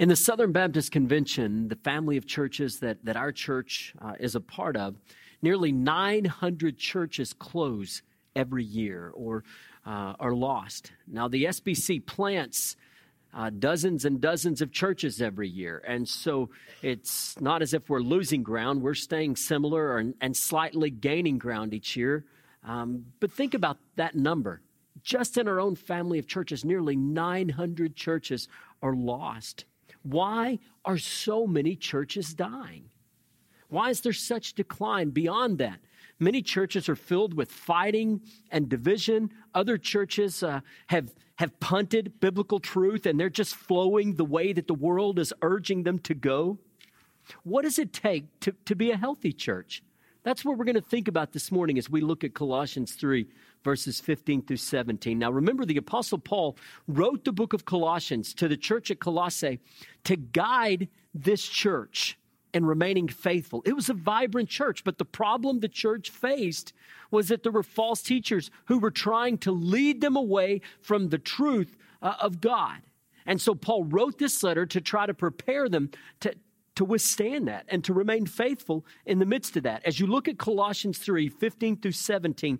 In the Southern Baptist Convention, the family of churches that, that our church uh, is a part of, nearly 900 churches close every year or uh, are lost. Now, the SBC plants uh, dozens and dozens of churches every year. And so it's not as if we're losing ground, we're staying similar and, and slightly gaining ground each year. Um, but think about that number. Just in our own family of churches, nearly 900 churches are lost. Why are so many churches dying? Why is there such decline beyond that? Many churches are filled with fighting and division. Other churches uh, have, have punted biblical truth and they're just flowing the way that the world is urging them to go. What does it take to, to be a healthy church? That's what we're going to think about this morning as we look at Colossians 3, verses 15 through 17. Now, remember, the Apostle Paul wrote the book of Colossians to the church at Colossae to guide this church and remaining faithful. It was a vibrant church, but the problem the church faced was that there were false teachers who were trying to lead them away from the truth uh, of God. And so Paul wrote this letter to try to prepare them to, to withstand that and to remain faithful in the midst of that. As you look at Colossians 3 15 through 17,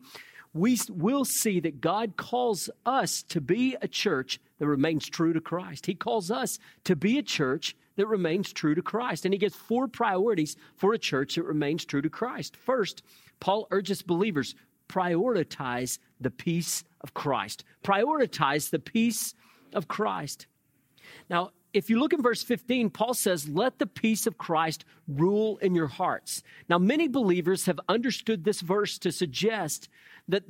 we will see that God calls us to be a church that remains true to Christ. He calls us to be a church that remains true to Christ. And he gives four priorities for a church that remains true to Christ. First, Paul urges believers prioritize the peace of Christ. Prioritize the peace of Christ. Now, if you look in verse 15, Paul says, Let the peace of Christ rule in your hearts. Now, many believers have understood this verse to suggest that,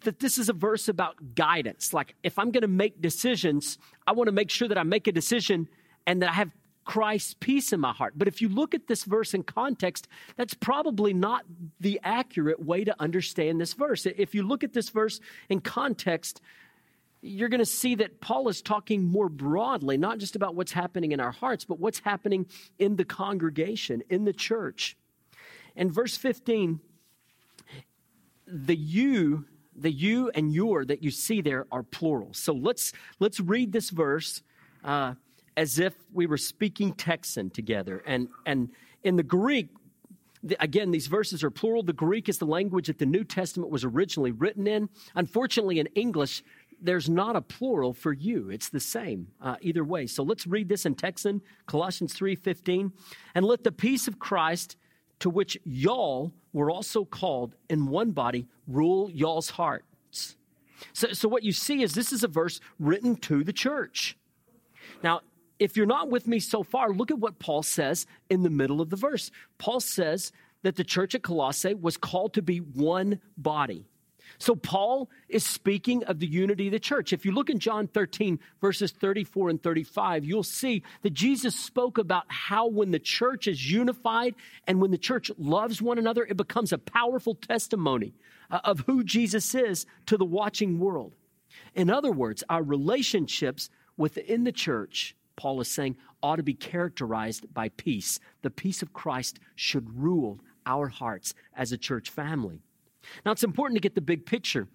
that this is a verse about guidance. Like, if I'm going to make decisions, I want to make sure that I make a decision and that I have Christ's peace in my heart. But if you look at this verse in context, that's probably not the accurate way to understand this verse. If you look at this verse in context, you're going to see that Paul is talking more broadly, not just about what's happening in our hearts, but what's happening in the congregation, in the church. In verse 15, the you, the you and your that you see there are plural. So let's let's read this verse. Uh, as if we were speaking Texan together. And, and in the Greek, again, these verses are plural. The Greek is the language that the New Testament was originally written in. Unfortunately, in English, there's not a plural for you. It's the same uh, either way. So let's read this in Texan, Colossians 3:15. And let the peace of Christ, to which y'all were also called in one body, rule y'all's hearts. So, so what you see is this is a verse written to the church. Now, if you're not with me so far, look at what Paul says in the middle of the verse. Paul says that the church at Colossae was called to be one body. So Paul is speaking of the unity of the church. If you look in John 13, verses 34 and 35, you'll see that Jesus spoke about how when the church is unified and when the church loves one another, it becomes a powerful testimony uh, of who Jesus is to the watching world. In other words, our relationships within the church Paul is saying, ought to be characterized by peace. The peace of Christ should rule our hearts as a church family. Now, it's important to get the big picture.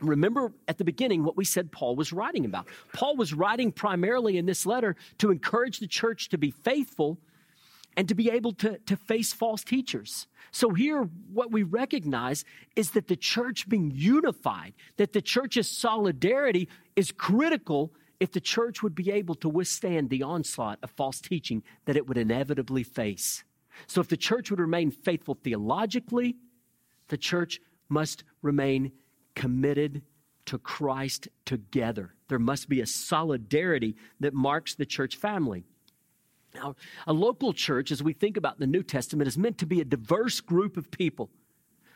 Remember at the beginning what we said Paul was writing about. Paul was writing primarily in this letter to encourage the church to be faithful and to be able to, to face false teachers. So, here, what we recognize is that the church being unified, that the church's solidarity is critical if the church would be able to withstand the onslaught of false teaching that it would inevitably face. So, if the church would remain faithful theologically, the church must remain committed to Christ together. There must be a solidarity that marks the church family. Now, a local church, as we think about the New Testament, is meant to be a diverse group of people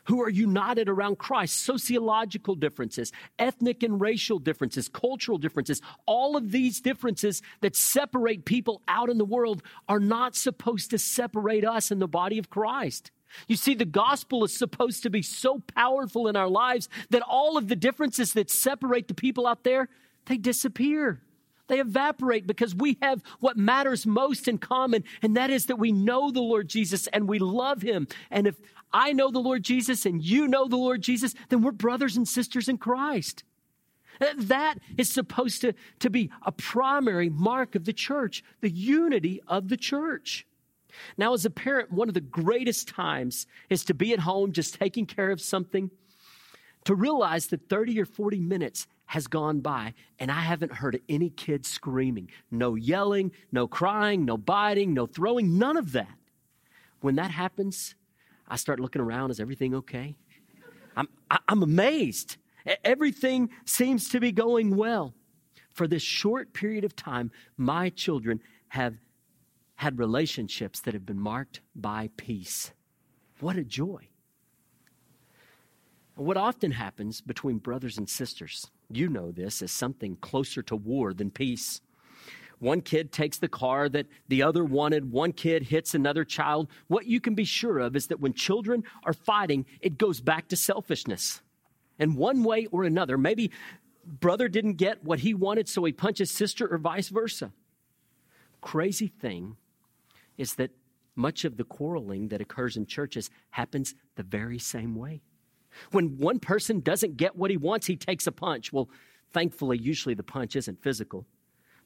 who are united around Christ. Sociological differences, ethnic and racial differences, cultural differences, all of these differences that separate people out in the world are not supposed to separate us in the body of Christ. You see, the gospel is supposed to be so powerful in our lives that all of the differences that separate the people out there, they disappear. They evaporate because we have what matters most in common, and that is that we know the Lord Jesus and we love him. And if I know the Lord Jesus and you know the Lord Jesus, then we're brothers and sisters in Christ. Uh, that is supposed to, to be a primary mark of the church, the unity of the church. Now, as a parent, one of the greatest times is to be at home just taking care of something, to realize that 30 or 40 minutes has gone by and I haven't heard any kids screaming. No yelling, no crying, no biting, no throwing, none of that. When that happens, I start looking around. Is everything okay? I'm, I'm amazed. Everything seems to be going well. For this short period of time, my children have had relationships that have been marked by peace. What a joy. What often happens between brothers and sisters, you know this, is something closer to war than peace. One kid takes the car that the other wanted. One kid hits another child. What you can be sure of is that when children are fighting, it goes back to selfishness. And one way or another, maybe brother didn't get what he wanted, so he punches sister, or vice versa. Crazy thing is that much of the quarreling that occurs in churches happens the very same way. When one person doesn't get what he wants, he takes a punch. Well, thankfully, usually the punch isn't physical,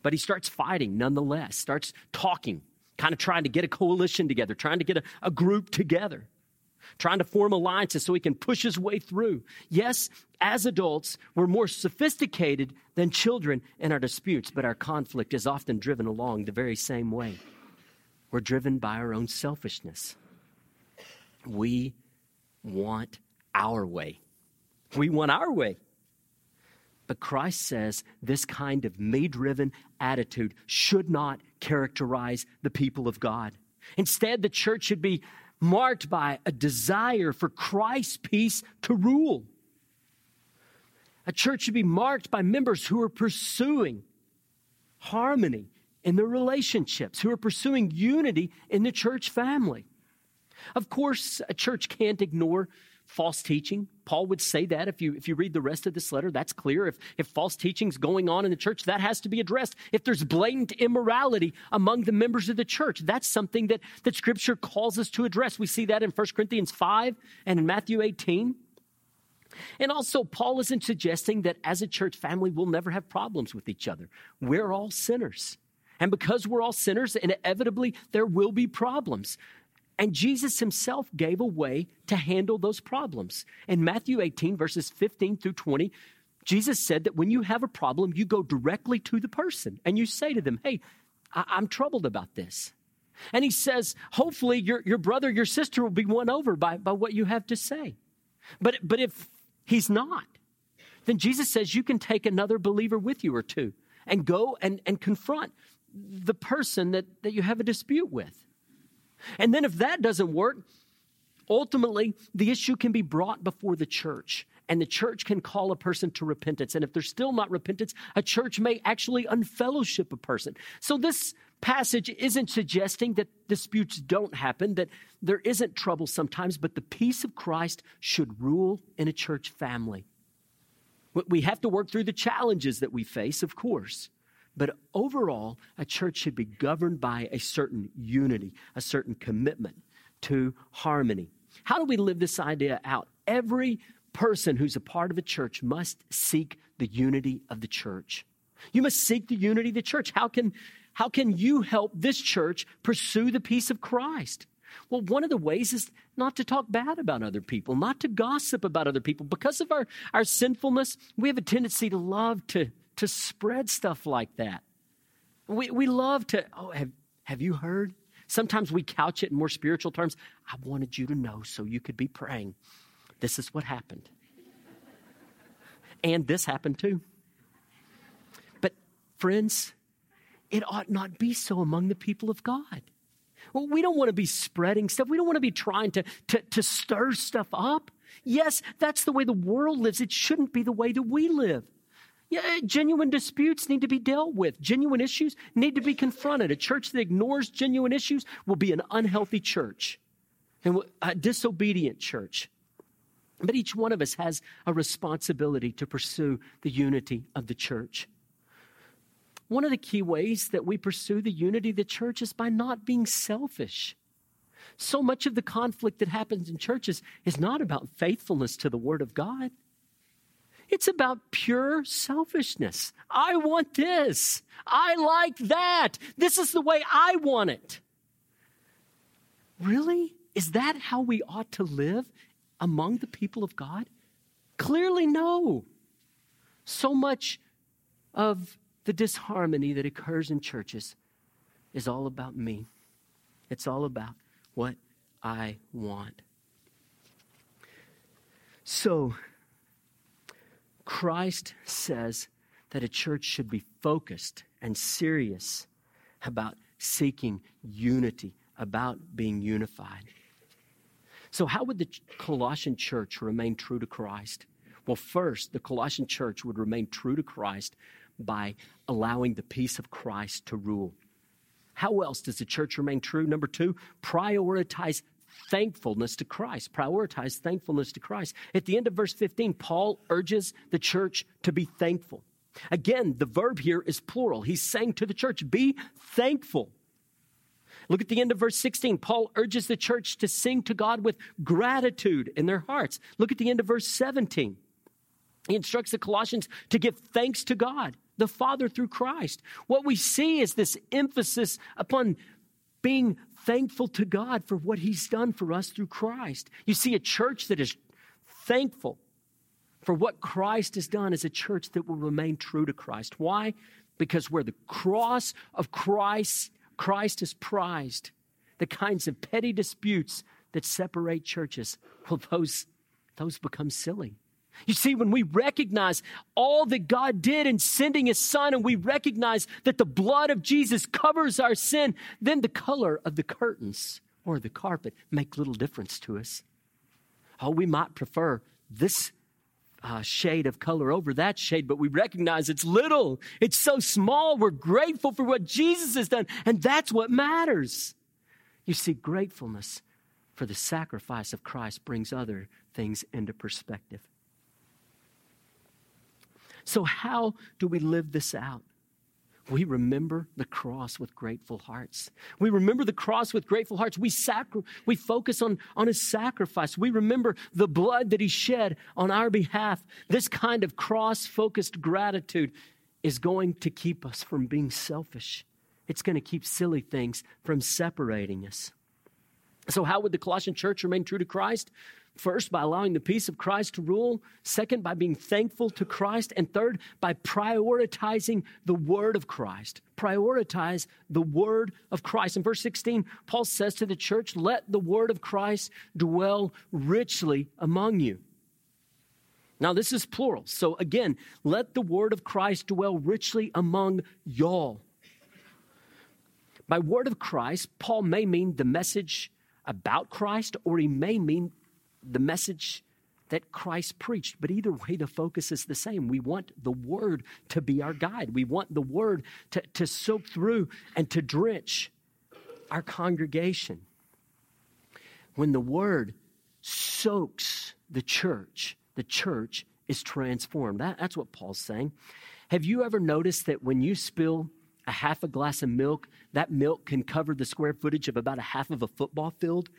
but he starts fighting nonetheless, starts talking, kind of trying to get a coalition together, trying to get a, a group together trying to form alliances so he can push his way through. Yes, as adults, we're more sophisticated than children in our disputes, but our conflict is often driven along the very same way. We're driven by our own selfishness. We want our way. We want our way. But Christ says this kind of me driven attitude should not characterize the people of God. Instead, the church should be marked by a desire for Christ's peace to rule. A church should be marked by members who are pursuing harmony in their relationships, who are pursuing unity in the church family. Of course, a church can't ignore false teaching. Paul would say that if you, if you read the rest of this letter, that's clear. If, if false teaching's going on in the church, that has to be addressed. If there's blatant immorality among the members of the church, that's something that, that Scripture calls us to address. We see that in 1 Corinthians 5 and in Matthew 18. And also, Paul isn't suggesting that as a church family, we'll never have problems with each other. We're all sinners. And because we're all sinners, inevitably there will be problems. And Jesus himself gave a way to handle those problems. In Matthew 18, verses 15 through 20, Jesus said that when you have a problem, you go directly to the person and you say to them, Hey, I- am troubled about this. And he says, Hopefully, your, your brother, your sister will be won over by, by what you have to say. But, but if he's not, then Jesus says you can take another believer with you or two and go and, and confront the person that, that you have a dispute with. And then if that doesn't work, ultimately the issue can be brought before the church and the church can call a person to repentance. And if there's still not repentance, a church may actually unfellowship a person. So this passage isn't suggesting that disputes don't happen, that there isn't trouble sometimes, but the peace of Christ should rule in a church family. We have to work through the challenges that we face, of course. But overall, a church should be governed by a certain unity, a certain commitment to harmony. How do we live this idea out? Every person who's a part of a church must seek the unity of the church. You must seek the unity of the church. How can, how can you help this church pursue the peace of Christ? Well, one of the ways is not to talk bad about other people, not to gossip about other people. Because of our, our sinfulness, we have a tendency to love to to spread stuff like that. We, we love to, oh, have, have you heard? Sometimes we couch it in more spiritual terms. I wanted you to know so you could be praying. This is what happened. and this happened too. But, friends, it ought not be so among the people of God. Well, we don't want to be spreading stuff. We don't want to be trying to, to, to stir stuff up. Yes, that's the way the world lives. It shouldn't be the way that we live. Yeah, eh, genuine disputes need to be dealt with. Genuine issues need to be confronted. A church that ignores genuine issues will be an unhealthy church and a disobedient church. But each one of us has a responsibility to pursue the unity of the church. One of the key ways that we pursue the unity of the church is by not being selfish. So much of the conflict that happens in churches is not about faithfulness to the Word of God. It's about pure selfishness. I want this. I like that. This is the way I want it. Really? Is that how we ought to live among the people of God? Clearly, no. So much of the disharmony that occurs in churches is all about me. It's all about what I want. So, Christ says that a church should be focused and serious about seeking unity, about being unified. So, how would the Colossian church remain true to Christ? Well, first, the Colossian church would remain true to Christ by allowing the peace of Christ to rule. How else does the church remain true? Number two, prioritize thankfulness to Christ. Prioritize thankfulness to Christ. At the end of verse 15, Paul urges the church to be thankful. Again, the verb here is plural. He's saying to the church, be thankful. Look at the end of verse 16. Paul urges the church to sing to God with gratitude in their hearts. Look at the end of verse 17. He instructs the Colossians to give thanks to God, the Father, through Christ. What we see is this emphasis upon being thankful to God for what He's done for us through Christ. You see, a church that is thankful for what Christ has done is a church that will remain true to Christ. Why? Because where the cross of Christ, Christ is prized, the kinds of petty disputes that separate churches, well, those, those become silly. You see, when we recognize all that God did in sending his son, and we recognize that the blood of Jesus covers our sin, then the color of the curtains or the carpet make little difference to us. Oh, we might prefer this uh, shade of color over that shade, but we recognize it's little. It's so small. We're grateful for what Jesus has done, and that's what matters. You see, gratefulness for the sacrifice of Christ brings other things into perspective. So, how do we live this out? We remember the cross with grateful hearts. We remember the cross with grateful hearts. We, sacri- we focus on, on his sacrifice. We remember the blood that he shed on our behalf. This kind of cross focused gratitude is going to keep us from being selfish. It's going to keep silly things from separating us. So, how would the Colossian church remain true to Christ? First, by allowing the peace of Christ to rule. Second, by being thankful to Christ. And third, by prioritizing the word of Christ. Prioritize the word of Christ. In verse 16, Paul says to the church, Let the word of Christ dwell richly among you. Now, this is plural. So, again, let the word of Christ dwell richly among y'all. By word of Christ, Paul may mean the message about Christ, or he may mean the message that Christ preached. But either way, the focus is the same. We want the Word to be our guide, we want the Word to, to soak through and to drench our congregation. When the Word soaks the church, the church is transformed. That, that's what Paul's saying. Have you ever noticed that when you spill a half a glass of milk, that milk can cover the square footage of about a half of a football field?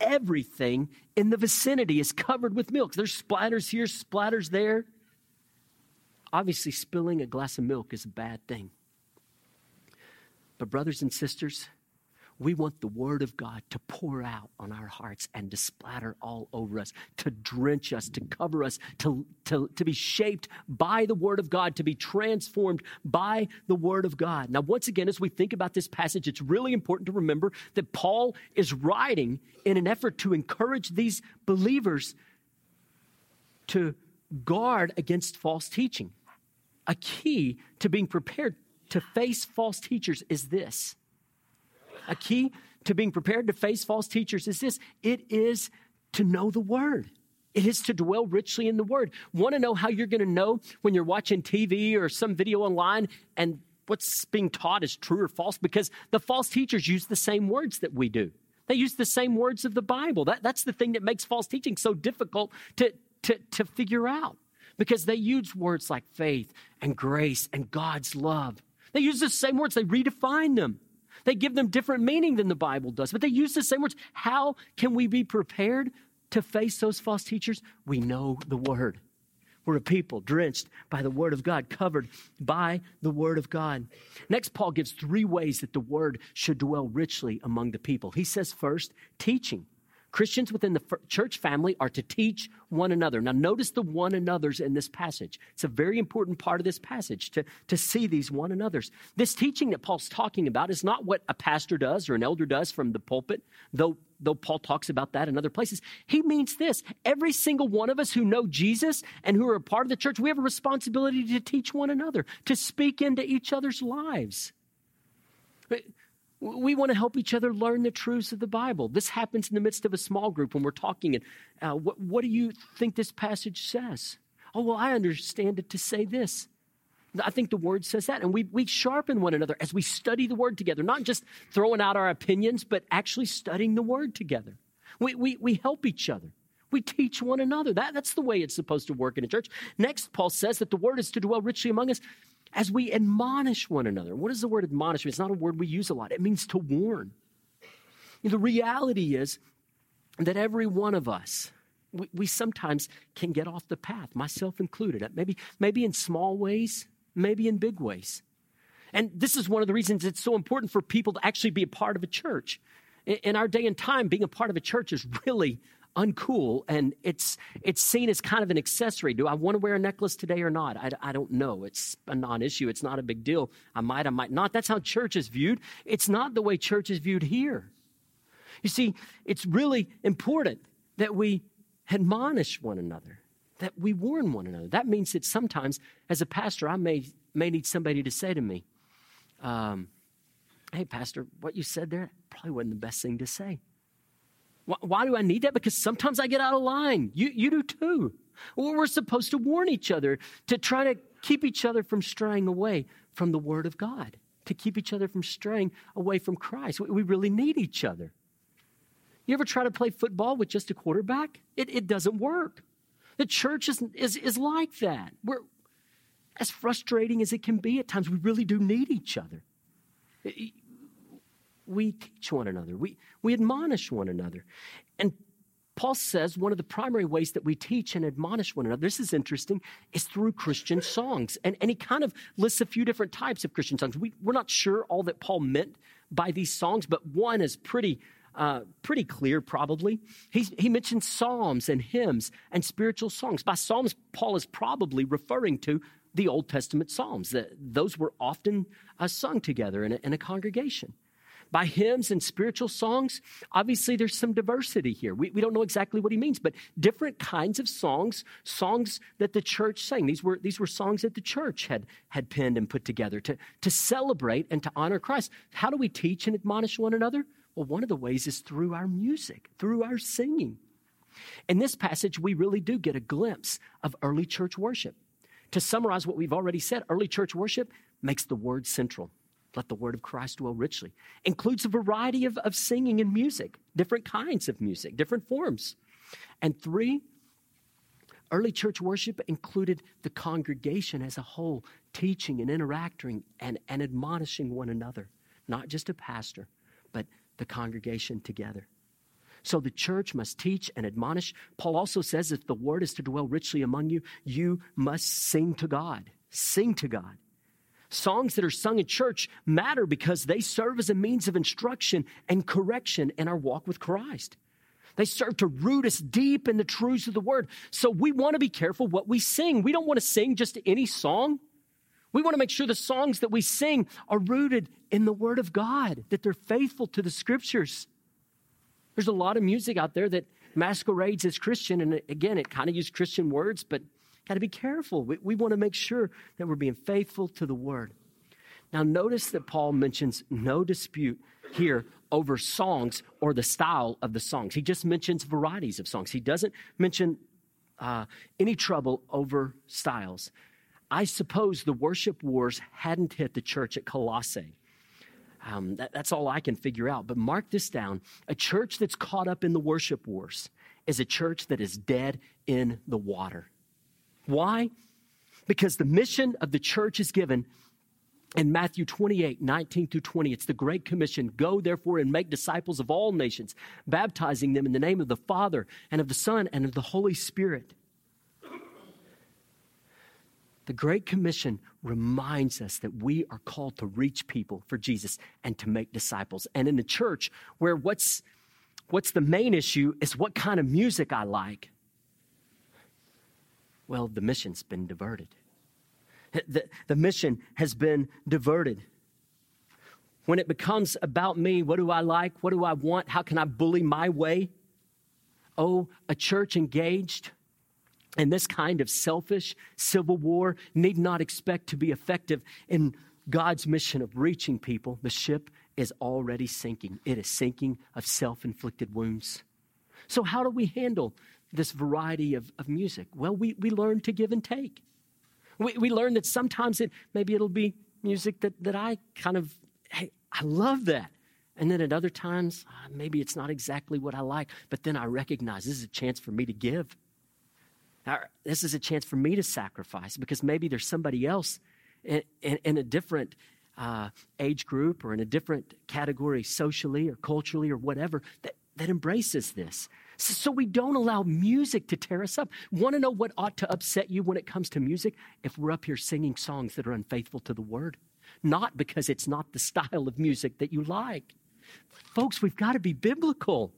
Everything in the vicinity is covered with milk. There's splatters here, splatters there. Obviously, spilling a glass of milk is a bad thing. But, brothers and sisters, we want the Word of God to pour out on our hearts and to splatter all over us, to drench us, to cover us, to, to, to be shaped by the Word of God, to be transformed by the Word of God. Now, once again, as we think about this passage, it's really important to remember that Paul is writing in an effort to encourage these believers to guard against false teaching. A key to being prepared to face false teachers is this a key to being prepared to face false teachers is this it is to know the word. It is to dwell richly in the word. Want to know how you're going to know when you're watching TV or some video online and what's being taught is true or false? Because the false teachers use the same words that we do. They use the same words of the Bible. That, that's the thing that makes false teaching so difficult to, to, to figure out because they use words like faith and grace and God's love. They use the same words, they redefine them. They give them different meaning than the Bible does, but they use the same words. How can we be prepared to face those false teachers? We know the Word. We're a people drenched by the Word of God, covered by the Word of God. Next, Paul gives three ways that the Word should dwell richly among the people. He says, first, teaching. Christians within the church family are to teach one another. Now, notice the one another's in this passage. It's a very important part of this passage to, to see these one another's. This teaching that Paul's talking about is not what a pastor does or an elder does from the pulpit, though, though Paul talks about that in other places. He means this every single one of us who know Jesus and who are a part of the church, we have a responsibility to teach one another, to speak into each other's lives. We want to help each other learn the truths of the Bible. This happens in the midst of a small group when we're talking. And uh, what, what do you think this passage says? Oh, well, I understand it to say this. I think the word says that. And we, we sharpen one another as we study the word together, not just throwing out our opinions, but actually studying the word together. We, we, we help each other. We teach one another. That, that's the way it's supposed to work in a church. Next, Paul says that the word is to dwell richly among us as we admonish one another. What is the word admonish? It's not a word we use a lot, it means to warn. The reality is that every one of us, we, we, sometimes can get off the path, myself included. Maybe, maybe in small ways, maybe in big ways. And this is one of the reasons it's so important for people to actually be a part of a church. In, in our day and time, being a part of a church is really uncool and it's it's seen as kind of an accessory. Do i want to wear a necklace today or not? I, I don't know. It's a non-issue. It's not a big deal. I might i might not. That's how church is viewed. It's not the way church is viewed here. You see it's really important that we admonish one another that we warn one another. That means that sometimes as a pastor i may may need somebody to say to me um, hey pastor what you said there probably wasn't the best thing to say why do I need that? Because sometimes I get out of line. You, you do too. We're supposed to warn each other to try to keep each other from straying away from the Word of God, to keep each other from straying away from Christ. We, we really need each other. You ever try to play football with just a quarterback? It, it doesn't work. The church is, is, is like that. We're, as frustrating as it can be at times, we really do need each other we teach one another, we, we admonish one another. And Paul says one of the primary ways that we teach and admonish one another, this is interesting, is through Christian songs. And, and he kind of lists a few different types of Christian songs. We, we're not sure all that Paul meant by these songs, but one is pretty, uh, pretty clear, probably. He's, he mentions psalms and hymns and spiritual songs. By psalms, Paul is probably referring to the Old Testament psalms. That those were often uh, sung together in a, in a congregation by hymns and spiritual songs, obviously there's some diversity here. We, we don't know exactly what he means, but different kinds of songs, songs that the church sang. These were, these were songs that the church had, had penned and put together to, to celebrate and to honor Christ. How do we teach and admonish one another? Well, one of the ways is through our music, through our singing. In this passage, we really do get a glimpse of early church worship. To summarize what we've already said, early church worship makes the word central. Let the word of Christ dwell richly. Includes a variety of, of singing and music, different kinds of music, different forms. And three, early church worship included the congregation as a whole, teaching and interacting and, and admonishing one another, not just a pastor, but the congregation together. So the church must teach and admonish. Paul also says if the word is to dwell richly among you, you must sing to God. Sing to God. Songs that are sung in church matter because they serve as a means of instruction and correction in our walk with Christ. They serve to root us deep in the truths of the word. So we want to be careful what we sing. We don't want to sing just any song. We want to make sure the songs that we sing are rooted in the word of God, that they're faithful to the scriptures. There's a lot of music out there that masquerades as Christian, and again, it kind of uses Christian words, but Got to be careful. We, we want to make sure that we're being faithful to the word. Now, notice that Paul mentions no dispute here over songs or the style of the songs. He just mentions varieties of songs. He doesn't mention uh, any trouble over styles. I suppose the worship wars hadn't hit the church at Colossae. Um, that, that's all I can figure out. But mark this down a church that's caught up in the worship wars is a church that is dead in the water. Why? Because the mission of the church is given in Matthew 28, 19 through 20. It's the Great Commission. Go therefore and make disciples of all nations, baptizing them in the name of the Father and of the Son and of the Holy Spirit. The Great Commission reminds us that we are called to reach people for Jesus and to make disciples. And in the church, where what's, what's the main issue is what kind of music I like, well, the mission's been diverted. The, the mission has been diverted. When it becomes about me, what do I like? What do I want? How can I bully my way? Oh, a church engaged in this kind of selfish civil war need not expect to be effective in God's mission of reaching people. The ship is already sinking, it is sinking of self inflicted wounds. So, how do we handle this variety of, of music? Well, we, we learn to give and take. We, we learn that sometimes it maybe it'll be music that, that I kind of, hey, I love that. And then at other times, uh, maybe it's not exactly what I like, but then I recognize this is a chance for me to give. This is a chance for me to sacrifice because maybe there's somebody else in, in, in a different uh, age group or in a different category socially or culturally or whatever that, that embraces this. So, we don't allow music to tear us up. Want to know what ought to upset you when it comes to music? If we're up here singing songs that are unfaithful to the word, not because it's not the style of music that you like. Folks, we've got to be biblical.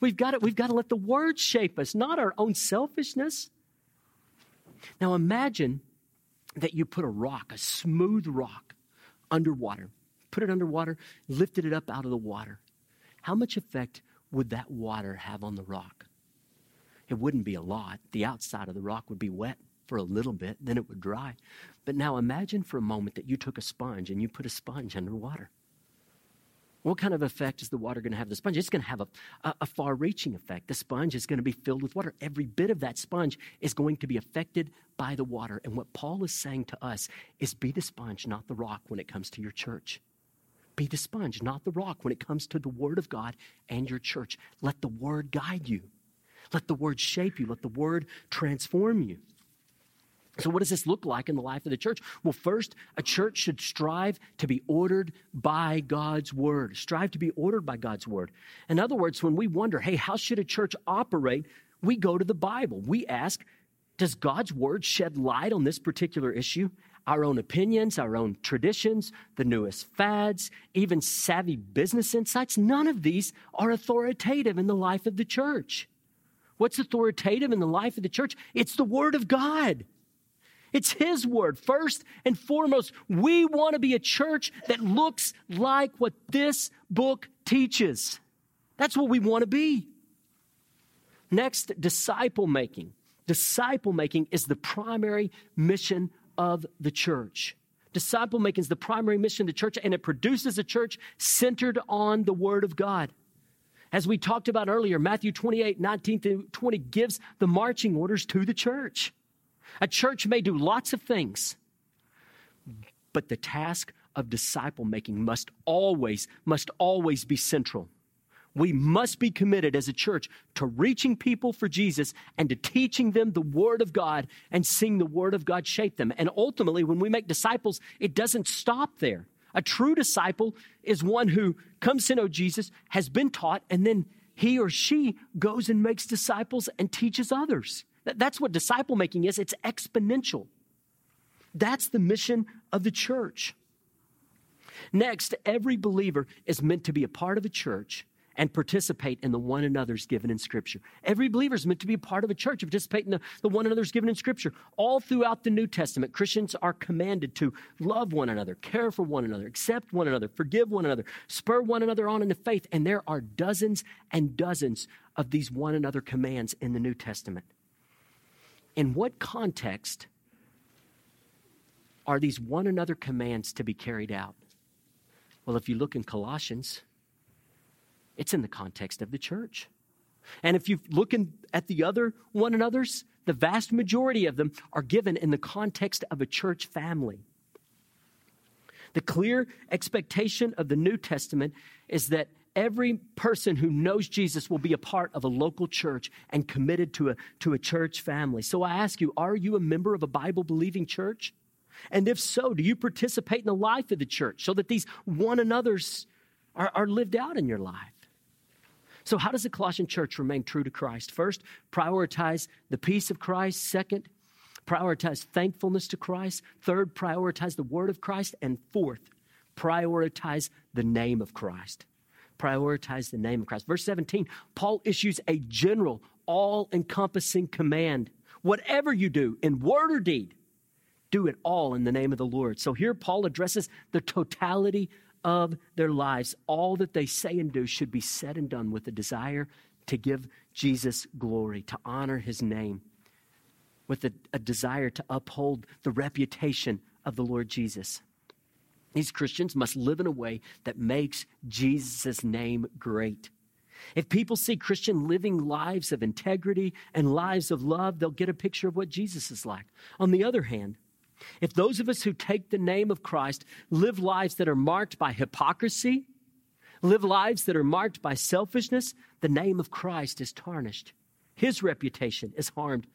We've got to, we've got to let the word shape us, not our own selfishness. Now imagine that you put a rock, a smooth rock, underwater, put it underwater, lifted it up out of the water. How much effect would that water have on the rock? It wouldn't be a lot. The outside of the rock would be wet for a little bit, then it would dry. But now imagine for a moment that you took a sponge and you put a sponge underwater. What kind of effect is the water going to have? The sponge, it's going to have a, a, a far reaching effect. The sponge is going to be filled with water. Every bit of that sponge is going to be affected by the water. And what Paul is saying to us is be the sponge, not the rock, when it comes to your church. Be the sponge, not the rock, when it comes to the Word of God and your church. Let the Word guide you. Let the Word shape you. Let the Word transform you. So, what does this look like in the life of the church? Well, first, a church should strive to be ordered by God's word. Strive to be ordered by God's word. In other words, when we wonder, hey, how should a church operate? We go to the Bible. We ask, does God's word shed light on this particular issue? Our own opinions, our own traditions, the newest fads, even savvy business insights, none of these are authoritative in the life of the church. What's authoritative in the life of the church? It's the Word of God. It's His word. First and foremost, we want to be a church that looks like what this book teaches. That's what we want to be. Next, disciple making. Disciple making is the primary mission of the church. Disciple making is the primary mission of the church, and it produces a church centered on the Word of God. As we talked about earlier, Matthew 28 19 to 20 gives the marching orders to the church. A church may do lots of things, but the task of disciple making must always, must always be central. We must be committed as a church to reaching people for Jesus and to teaching them the Word of God and seeing the Word of God shape them. And ultimately, when we make disciples, it doesn't stop there. A true disciple is one who comes to know Jesus, has been taught, and then he or she goes and makes disciples and teaches others. That's what disciple making is it's exponential. That's the mission of the church. Next, every believer is meant to be a part of a church and participate in the one another's given in Scripture. Every believer is meant to be a part of a church and participate in the, the one another's given in Scripture. All throughout the New Testament, Christians are commanded to love one another, care for one another, accept one another, forgive one another, spur one another on in the faith. And there are dozens and dozens of these one another commands in the New Testament in what context are these one another commands to be carried out? Well, if you look in Colossians, it's in the context of the church. And if you look in, at the other one another's, the vast majority of them are given in the context of a church family. The clear expectation of the New Testament is that every person who knows Jesus will be a part of a local church and committed to a, to a church family. So I ask you, are you a member of a Bible believing church? And if so, do you participate in the life of the church so that these one another's are, are lived out in your life? So, how does the Colossian church remain true to Christ? First, prioritize the peace of Christ. Second, prioritize thankfulness to Christ. Third, prioritize the word of Christ. And fourth, prioritize the name of Christ. Prioritize the name of Christ. Verse 17, Paul issues a general, all encompassing command. Whatever you do, in word or deed, do it all in the name of the Lord. So here Paul addresses the totality of their lives. All that they say and do should be said and done with a desire to give Jesus glory, to honor his name, with a, a desire to uphold the reputation of the Lord Jesus. These Christians must live in a way that makes Jesus' name great. If people see Christian living lives of integrity and lives of love, they'll get a picture of what Jesus is like. On the other hand, if those of us who take the name of Christ live lives that are marked by hypocrisy, live lives that are marked by selfishness, the name of Christ is tarnished. His reputation is harmed.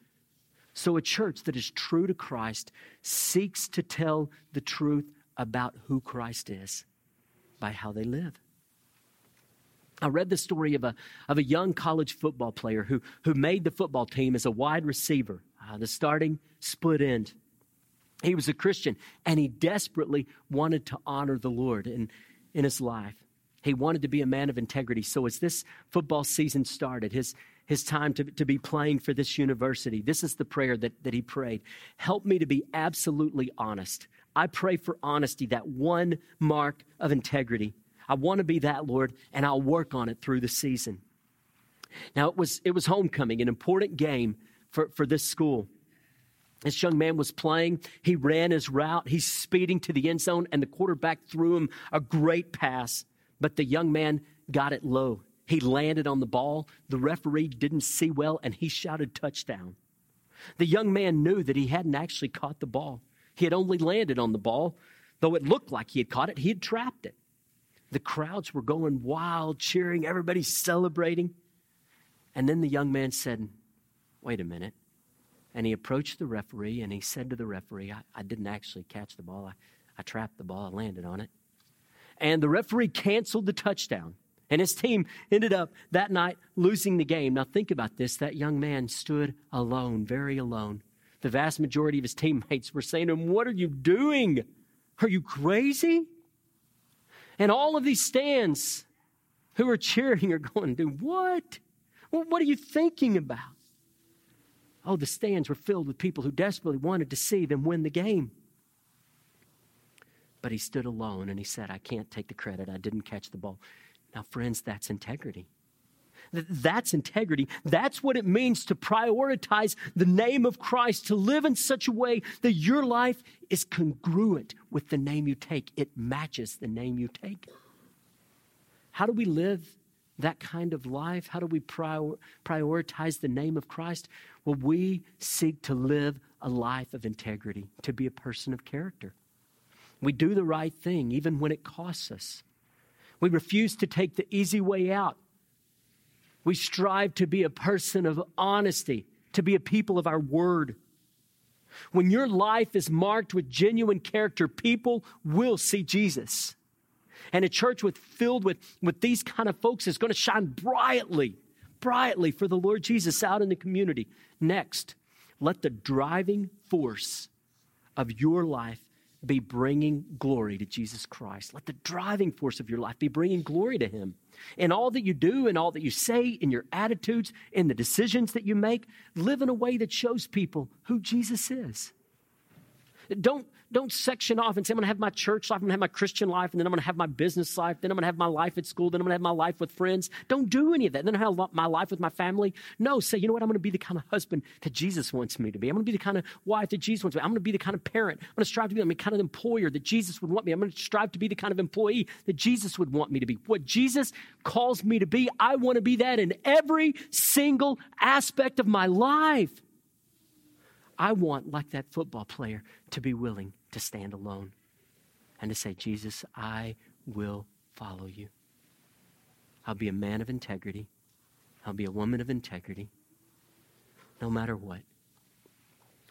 So, a church that is true to Christ seeks to tell the truth about who Christ is by how they live. I read the story of a, of a young college football player who, who made the football team as a wide receiver, uh, the starting split end. He was a Christian and he desperately wanted to honor the Lord in, in his life. He wanted to be a man of integrity. So, as this football season started, his, his time to, to be playing for this university, this is the prayer that, that he prayed Help me to be absolutely honest. I pray for honesty, that one mark of integrity. I want to be that, Lord, and I'll work on it through the season. Now, it was, it was homecoming, an important game for, for this school. This young man was playing. He ran his route. He's speeding to the end zone, and the quarterback threw him a great pass. But the young man got it low. He landed on the ball. The referee didn't see well, and he shouted touchdown. The young man knew that he hadn't actually caught the ball. He had only landed on the ball. Though it looked like he had caught it, he had trapped it. The crowds were going wild, cheering, everybody celebrating. And then the young man said, Wait a minute. And he approached the referee and he said to the referee, I, I didn't actually catch the ball. I, I trapped the ball, I landed on it. And the referee canceled the touchdown. And his team ended up that night losing the game. Now, think about this that young man stood alone, very alone. The vast majority of his teammates were saying to him, What are you doing? Are you crazy? And all of these stands who are cheering are going, Dude, what? Well, what are you thinking about? Oh, the stands were filled with people who desperately wanted to see them win the game. But he stood alone and he said, I can't take the credit. I didn't catch the ball. Now, friends, that's integrity. That's integrity. That's what it means to prioritize the name of Christ, to live in such a way that your life is congruent with the name you take. It matches the name you take. How do we live that kind of life? How do we prior- prioritize the name of Christ? Well, we seek to live a life of integrity, to be a person of character. We do the right thing, even when it costs us. We refuse to take the easy way out. We strive to be a person of honesty, to be a people of our word. When your life is marked with genuine character, people will see Jesus. And a church with, filled with, with these kind of folks is going to shine brightly, brightly for the Lord Jesus out in the community. Next, let the driving force of your life be bringing glory to Jesus Christ. Let the driving force of your life be bringing glory to Him. In all that you do, in all that you say, in your attitudes, in the decisions that you make, live in a way that shows people who Jesus is. Don't, don't section off and say, I'm going to have my church life, I'm going to have my Christian life, and then I'm going to have my business life, then I'm going to have my life at school, then I'm going to have my life with friends. Don't do any of that. Then I have my life with my family. No, say, you know what? I'm going to be the kind of husband that Jesus wants me to be. I'm going to be the kind of wife that Jesus wants me to be. I'm going to be the kind of parent. I'm going to strive to be the kind of employer that Jesus would want me. I'm going to strive to be the kind of employee that Jesus would want me to be. What Jesus calls me to be, I want to be that in every single aspect of my life. I want, like that football player, to be willing to stand alone and to say, Jesus, I will follow you. I'll be a man of integrity. I'll be a woman of integrity, no matter what.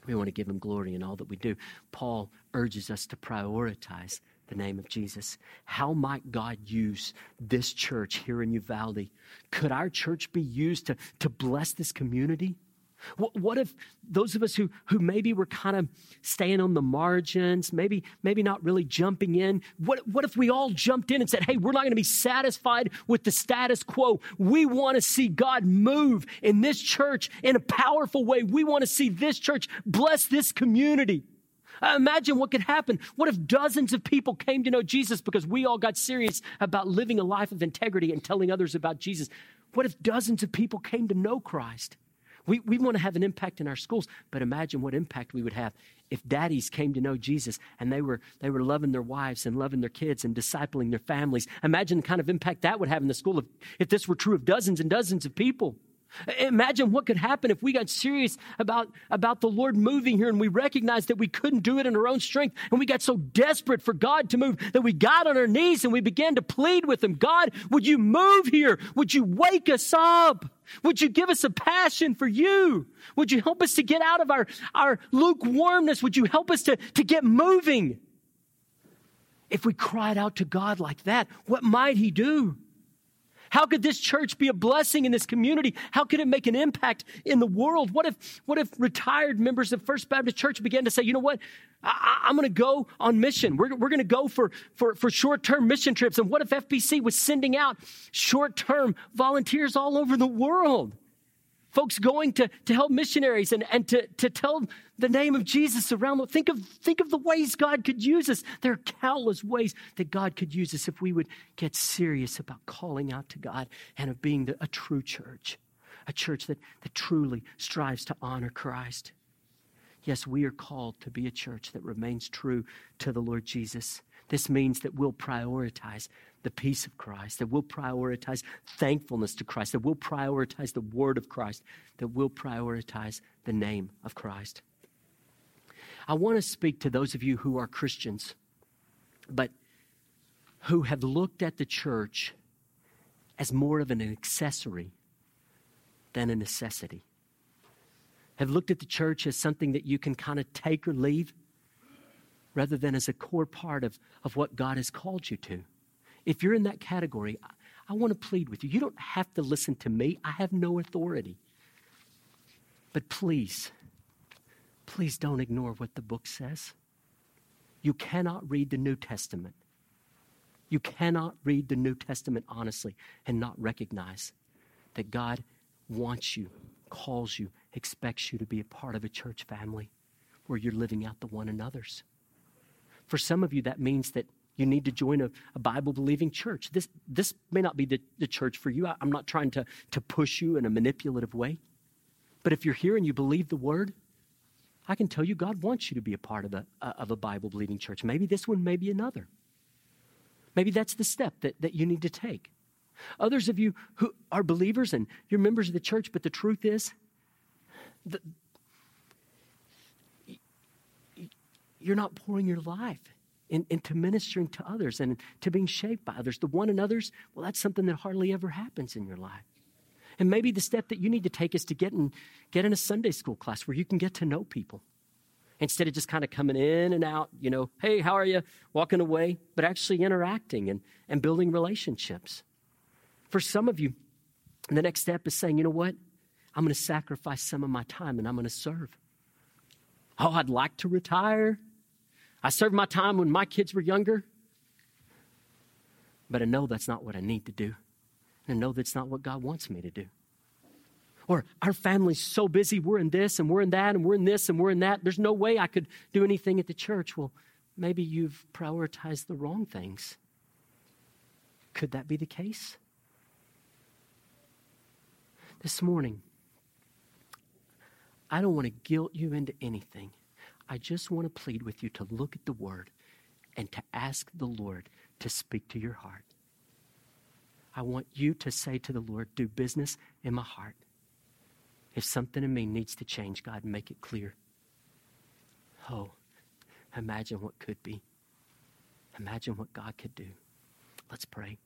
We want to give him glory in all that we do. Paul urges us to prioritize the name of Jesus. How might God use this church here in Uvalde? Could our church be used to, to bless this community? What if those of us who, who maybe were kind of staying on the margins, maybe, maybe not really jumping in, what, what if we all jumped in and said, hey, we're not going to be satisfied with the status quo. We want to see God move in this church in a powerful way. We want to see this church bless this community. Uh, imagine what could happen. What if dozens of people came to know Jesus because we all got serious about living a life of integrity and telling others about Jesus? What if dozens of people came to know Christ? We, we want to have an impact in our schools, but imagine what impact we would have if daddies came to know Jesus and they were, they were loving their wives and loving their kids and discipling their families. Imagine the kind of impact that would have in the school if, if this were true of dozens and dozens of people. Imagine what could happen if we got serious about, about the Lord moving here and we recognized that we couldn't do it in our own strength and we got so desperate for God to move that we got on our knees and we began to plead with Him God, would you move here? Would you wake us up? Would you give us a passion for you? Would you help us to get out of our, our lukewarmness? Would you help us to, to get moving? If we cried out to God like that, what might He do? How could this church be a blessing in this community? How could it make an impact in the world? What if, what if retired members of First Baptist Church began to say, you know what? I, am going to go on mission. We're, we're going to go for, for, for short term mission trips. And what if FBC was sending out short term volunteers all over the world? Folks going to, to help missionaries and, and to, to tell the name of Jesus around the think of think of the ways God could use us. There are countless ways that God could use us if we would get serious about calling out to God and of being the, a true church, a church that, that truly strives to honor Christ. Yes, we are called to be a church that remains true to the Lord Jesus. This means that we'll prioritize the peace of Christ, that we'll prioritize thankfulness to Christ, that we'll prioritize the word of Christ, that we'll prioritize the name of Christ. I want to speak to those of you who are Christians, but who have looked at the church as more of an accessory than a necessity. Have looked at the church as something that you can kind of take or leave rather than as a core part of, of what God has called you to. If you're in that category, I, I want to plead with you. You don't have to listen to me, I have no authority. But please, please don't ignore what the book says. You cannot read the New Testament. You cannot read the New Testament honestly and not recognize that God wants you, calls you, expects you to be a part of a church family where you're living out the one another's. For some of you, that means that you need to join a, a Bible believing church. This, this may not be the, the church for you. I, I'm not trying to, to push you in a manipulative way. But if you're here and you believe the word, I can tell you God wants you to be a part of a, of a Bible believing church. Maybe this one, maybe another. Maybe that's the step that, that you need to take. Others of you who are believers and you're members of the church, but the truth is, the, you're not pouring your life in, into ministering to others and to being shaped by others. The one and others, well, that's something that hardly ever happens in your life. And maybe the step that you need to take is to get in, get in a Sunday school class where you can get to know people. Instead of just kind of coming in and out, you know, hey, how are you? Walking away, but actually interacting and, and building relationships. For some of you, the next step is saying, you know what? I'm going to sacrifice some of my time and I'm going to serve. Oh, I'd like to retire. I served my time when my kids were younger, but I know that's not what I need to do. And I know that's not what God wants me to do. Or our family's so busy, we're in this and we're in that and we're in this and we're in that. There's no way I could do anything at the church. Well, maybe you've prioritized the wrong things. Could that be the case? This morning, I don't want to guilt you into anything. I just want to plead with you to look at the Word and to ask the Lord to speak to your heart. I want you to say to the Lord, Do business in my heart. If something in me needs to change, God, make it clear. Oh, imagine what could be. Imagine what God could do. Let's pray.